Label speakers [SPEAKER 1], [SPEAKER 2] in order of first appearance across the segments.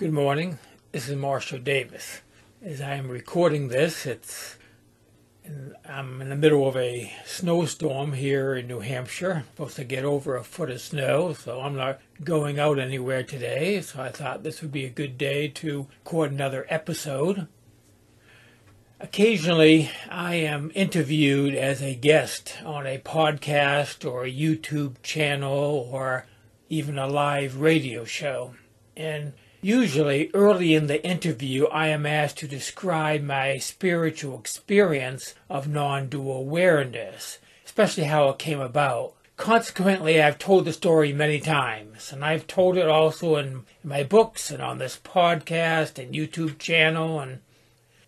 [SPEAKER 1] Good morning. This is Marshall Davis. As I am recording this, it's I'm in the middle of a snowstorm here in New Hampshire. I'm supposed to get over a foot of snow, so I'm not going out anywhere today. So I thought this would be a good day to record another episode. Occasionally, I am interviewed as a guest on a podcast or a YouTube channel or even a live radio show. And Usually, early in the interview, I am asked to describe my spiritual experience of non dual awareness, especially how it came about. Consequently, I've told the story many times, and I've told it also in my books and on this podcast and YouTube channel. And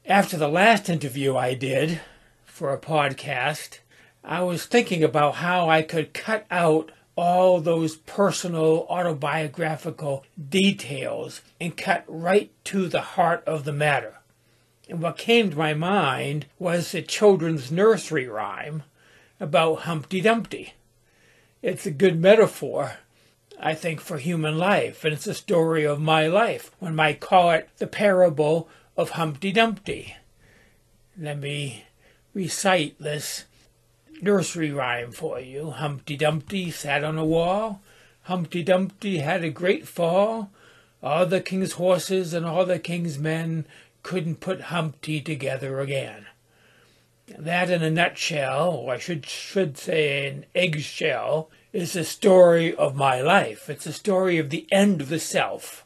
[SPEAKER 1] after the last interview I did for a podcast, I was thinking about how I could cut out all those personal autobiographical details and cut right to the heart of the matter. And what came to my mind was a children's nursery rhyme about Humpty Dumpty. It's a good metaphor, I think, for human life, and it's a story of my life. One might call it the parable of Humpty Dumpty. Let me recite this nursery rhyme for you. Humpty Dumpty sat on a wall. Humpty Dumpty had a great fall. All the king's horses and all the king's men couldn't put Humpty together again. That, in a nutshell, or I should, should say an eggshell, is the story of my life. It's the story of the end of the self.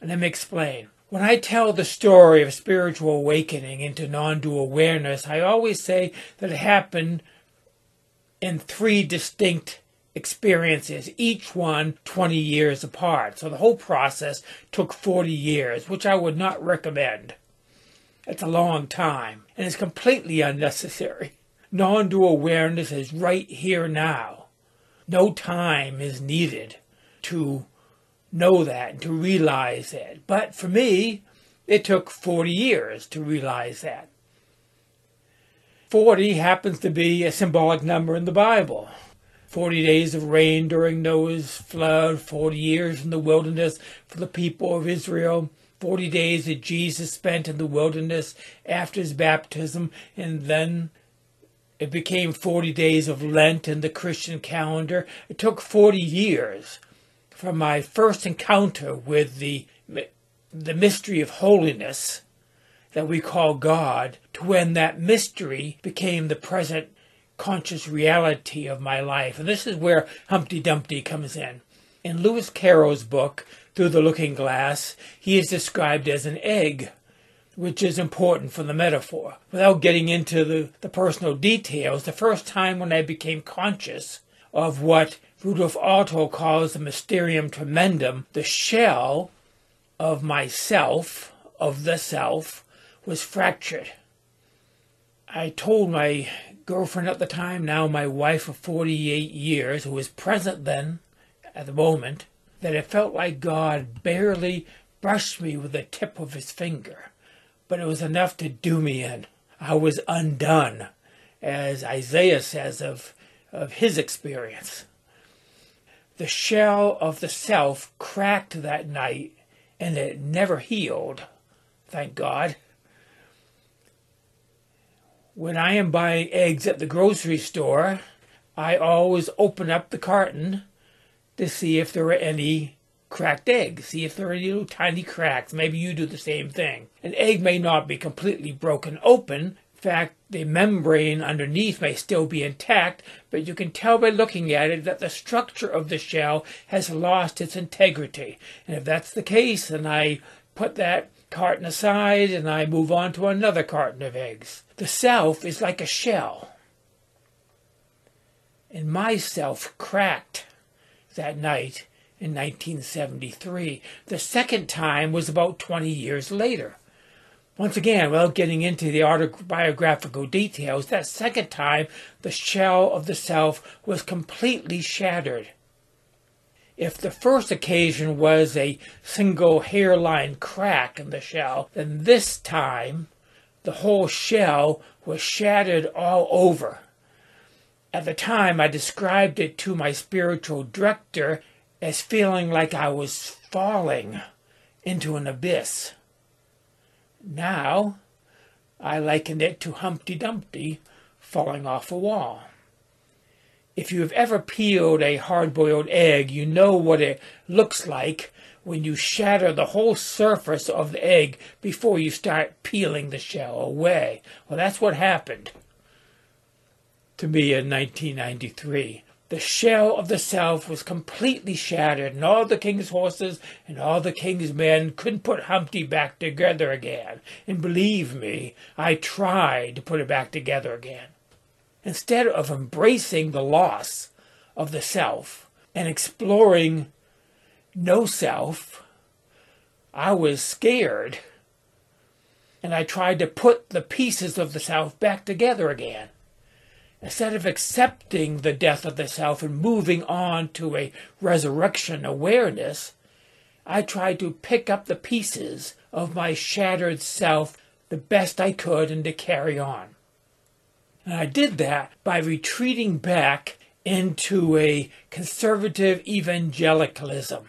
[SPEAKER 1] And let me explain. When I tell the story of spiritual awakening into non dual awareness, I always say that it happened in three distinct experiences, each one 20 years apart. So the whole process took 40 years, which I would not recommend. It's a long time, and it's completely unnecessary. Non dual awareness is right here now. No time is needed to know that and to realize it. But for me, it took 40 years to realize that. 40 happens to be a symbolic number in the Bible. 40 days of rain during Noah's flood, 40 years in the wilderness for the people of Israel, 40 days that Jesus spent in the wilderness after his baptism, and then it became 40 days of Lent in the Christian calendar. It took 40 years from my first encounter with the, the mystery of holiness that we call God to when that mystery became the present conscious reality of my life. And this is where Humpty Dumpty comes in. In Lewis Carroll's book, Through the Looking Glass, he is described as an egg, which is important for the metaphor. Without getting into the, the personal details, the first time when I became conscious of what Rudolf Otto calls the mysterium tremendum, the shell of myself, of the self, was fractured. I told my girlfriend at the time, now my wife of 48 years, who was present then at the moment, that it felt like God barely brushed me with the tip of his finger, but it was enough to do me in. I was undone, as Isaiah says of, of his experience. The shell of the self cracked that night, and it never healed, thank God. When I am buying eggs at the grocery store, I always open up the carton to see if there are any cracked eggs, see if there are any little tiny cracks. Maybe you do the same thing. An egg may not be completely broken open. In fact, the membrane underneath may still be intact, but you can tell by looking at it that the structure of the shell has lost its integrity. And if that's the case, then I put that carton aside and I move on to another carton of eggs. The self is like a shell. And my self cracked that night in 1973. The second time was about 20 years later. Once again, without getting into the autobiographical details, that second time the shell of the self was completely shattered. If the first occasion was a single hairline crack in the shell, then this time the whole shell was shattered all over. At the time, I described it to my spiritual director as feeling like I was falling into an abyss. Now, I likened it to Humpty Dumpty falling off a wall. If you have ever peeled a hard boiled egg, you know what it looks like when you shatter the whole surface of the egg before you start peeling the shell away. Well, that's what happened to me in 1993. The shell of the self was completely shattered, and all the king's horses and all the king's men couldn't put Humpty back together again. And believe me, I tried to put it back together again. Instead of embracing the loss of the self and exploring no self, I was scared and I tried to put the pieces of the self back together again. Instead of accepting the death of the self and moving on to a resurrection awareness, I tried to pick up the pieces of my shattered self the best I could and to carry on. And I did that by retreating back into a conservative evangelicalism,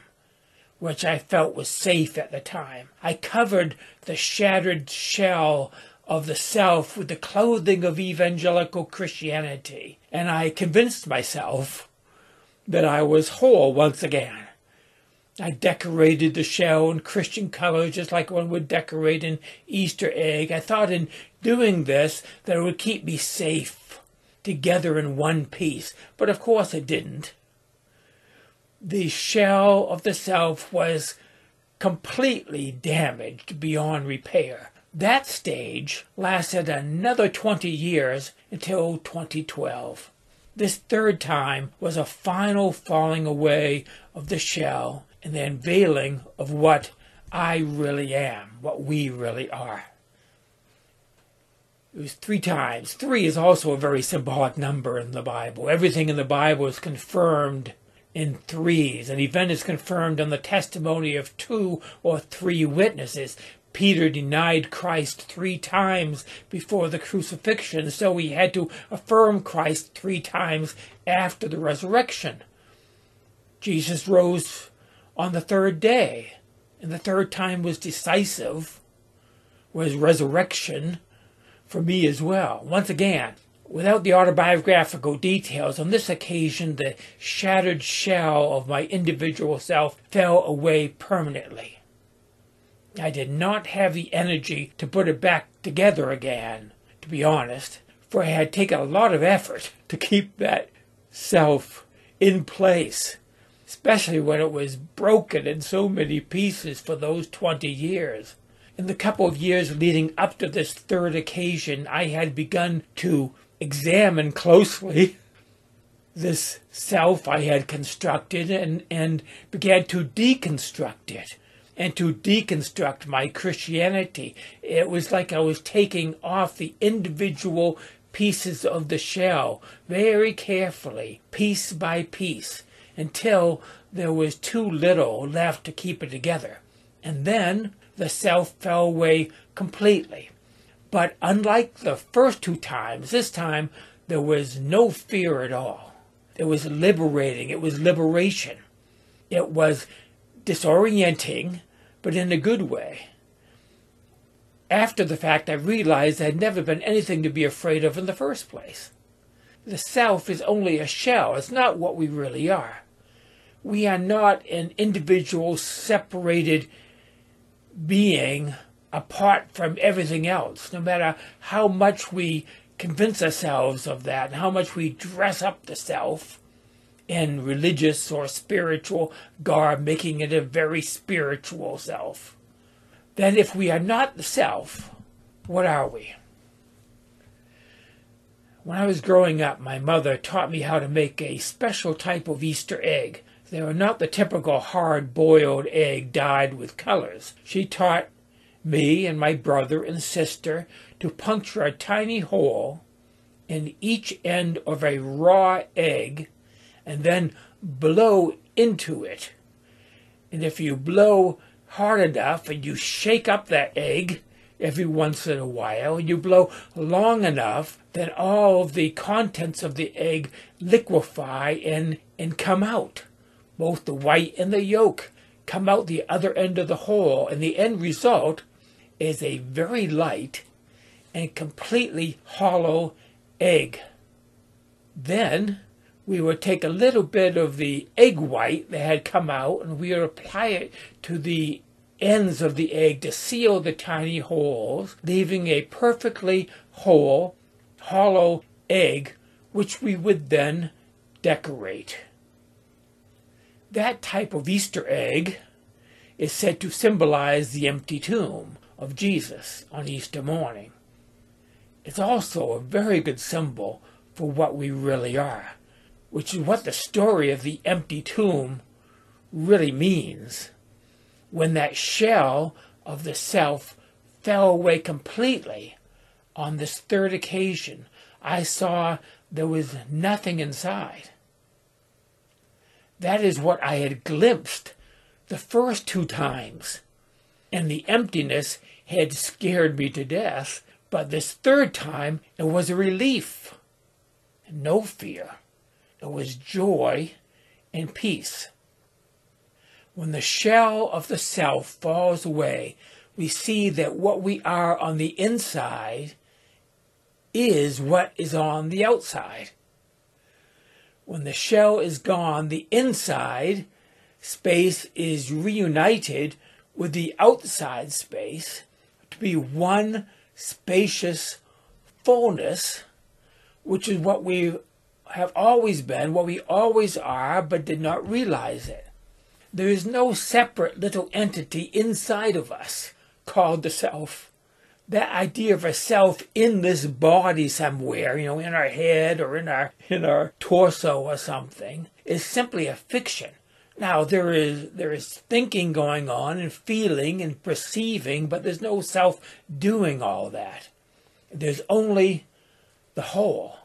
[SPEAKER 1] which I felt was safe at the time. I covered the shattered shell of the self with the clothing of evangelical Christianity, and I convinced myself that I was whole once again. I decorated the shell in Christian colors just like one would decorate an Easter egg. I thought in doing this that it would keep me safe together in one piece, but of course it didn't. The shell of the self was completely damaged beyond repair. That stage lasted another 20 years until 2012. This third time was a final falling away of the shell and the unveiling of what I really am, what we really are. It was three times. Three is also a very symbolic number in the Bible. Everything in the Bible is confirmed in threes. An event is confirmed on the testimony of two or three witnesses. Peter denied Christ three times before the crucifixion, so he had to affirm Christ three times after the resurrection. Jesus rose on the third day, and the third time was decisive, was resurrection for me as well. Once again, without the autobiographical details, on this occasion the shattered shell of my individual self fell away permanently. I did not have the energy to put it back together again, to be honest, for it had taken a lot of effort to keep that self in place, especially when it was broken in so many pieces for those 20 years. In the couple of years leading up to this third occasion, I had begun to examine closely this self I had constructed and, and began to deconstruct it and to deconstruct my Christianity. It was like I was taking off the individual pieces of the shell very carefully, piece by piece, until there was too little left to keep it together. And then the self fell away completely. But unlike the first two times, this time there was no fear at all. It was liberating. It was liberation. It was disorienting but in a good way. After the fact, I realized there had never been anything to be afraid of in the first place. The self is only a shell, it's not what we really are. We are not an individual, separated being apart from everything else, no matter how much we convince ourselves of that and how much we dress up the self in religious or spiritual garb, making it a very spiritual self. Then, if we are not the self, what are we? When I was growing up, my mother taught me how to make a special type of Easter egg. They were not the typical hard boiled egg dyed with colors. She taught me and my brother and sister to puncture a tiny hole in each end of a raw egg and then blow into it. And if you blow hard enough and you shake up that egg every once in a while, and you blow long enough, then all of the contents of the egg liquefy and, and come out. Both the white and the yolk come out the other end of the hole, and the end result is a very light and completely hollow egg. Then we would take a little bit of the egg white that had come out and we would apply it to the ends of the egg to seal the tiny holes, leaving a perfectly whole, hollow egg, which we would then decorate. That type of Easter egg is said to symbolize the empty tomb of Jesus on Easter morning. It's also a very good symbol for what we really are, which is what the story of the empty tomb really means. When that shell of the self fell away completely on this third occasion, I saw there was nothing inside. That is what I had glimpsed the first two times, and the emptiness had scared me to death, but this third time it was a relief. No fear. It was joy and peace. When the shell of the self falls away, we see that what we are on the inside is what is on the outside. When the shell is gone, the inside space is reunited with the outside space to be one spacious fullness, which is what we have always been, what we always are, but did not realize it. There is no separate little entity inside of us called the self that idea of a self in this body somewhere, you know, in our head or in our in our torso or something, is simply a fiction. Now there is there is thinking going on and feeling and perceiving, but there's no self doing all that. There's only the whole,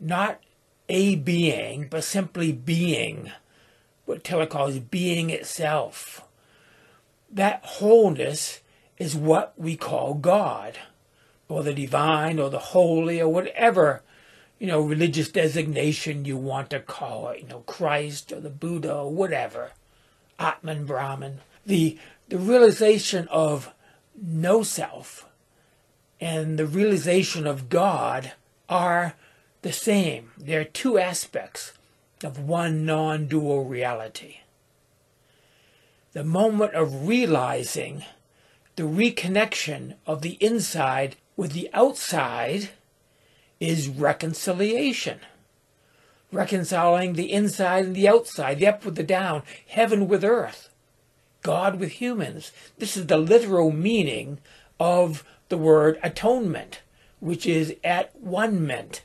[SPEAKER 1] not a being, but simply being. What Tillich calls being itself. That wholeness is what we call God, or the divine, or the holy, or whatever, you know, religious designation you want to call it, you know, Christ or the Buddha or whatever, Atman, Brahman. The, the realization of no self and the realization of God are the same. They're two aspects of one non dual reality. The moment of realizing the reconnection of the inside with the outside is reconciliation. Reconciling the inside and the outside, the up with the down, heaven with earth, God with humans. This is the literal meaning of the word atonement, which is at one meant.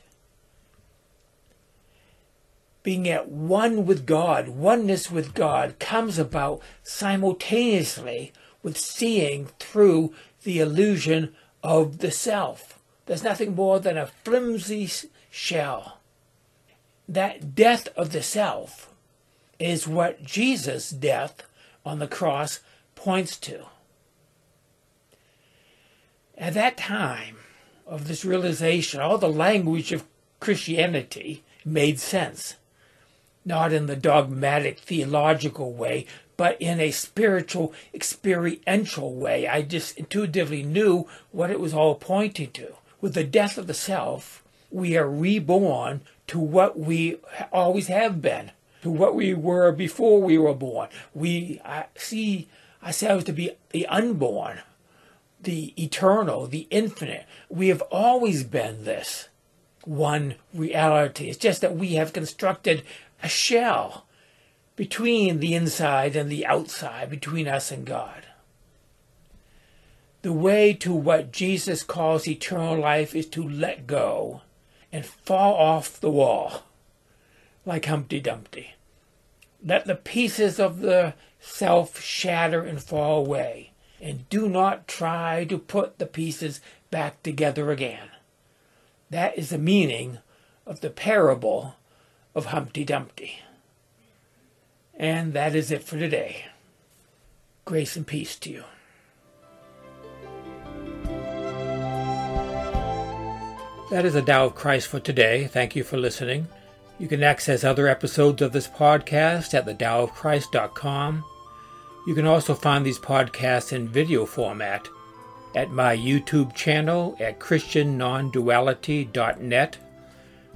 [SPEAKER 1] Being at one with God, oneness with God, comes about simultaneously with seeing through the illusion of the self. There's nothing more than a flimsy shell. That death of the self is what Jesus' death on the cross points to. At that time of this realization, all the language of Christianity made sense. Not in the dogmatic theological way, but in a spiritual, experiential way. I just intuitively knew what it was all pointing to. With the death of the self, we are reborn to what we always have been, to what we were before we were born. We I see ourselves to be the unborn, the eternal, the infinite. We have always been this one reality. It's just that we have constructed a shell between the inside and the outside, between us and God. The way to what Jesus calls eternal life is to let go and fall off the wall like Humpty Dumpty. Let the pieces of the self shatter and fall away, and do not try to put the pieces back together again. That is the meaning of the parable of Humpty Dumpty. And that is it for today. Grace and peace to you. That is the Tao of Christ for today. Thank you for listening. You can access other episodes of this podcast at thedaoofchrist.com. You can also find these podcasts in video format at my YouTube channel at christiannonduality.net.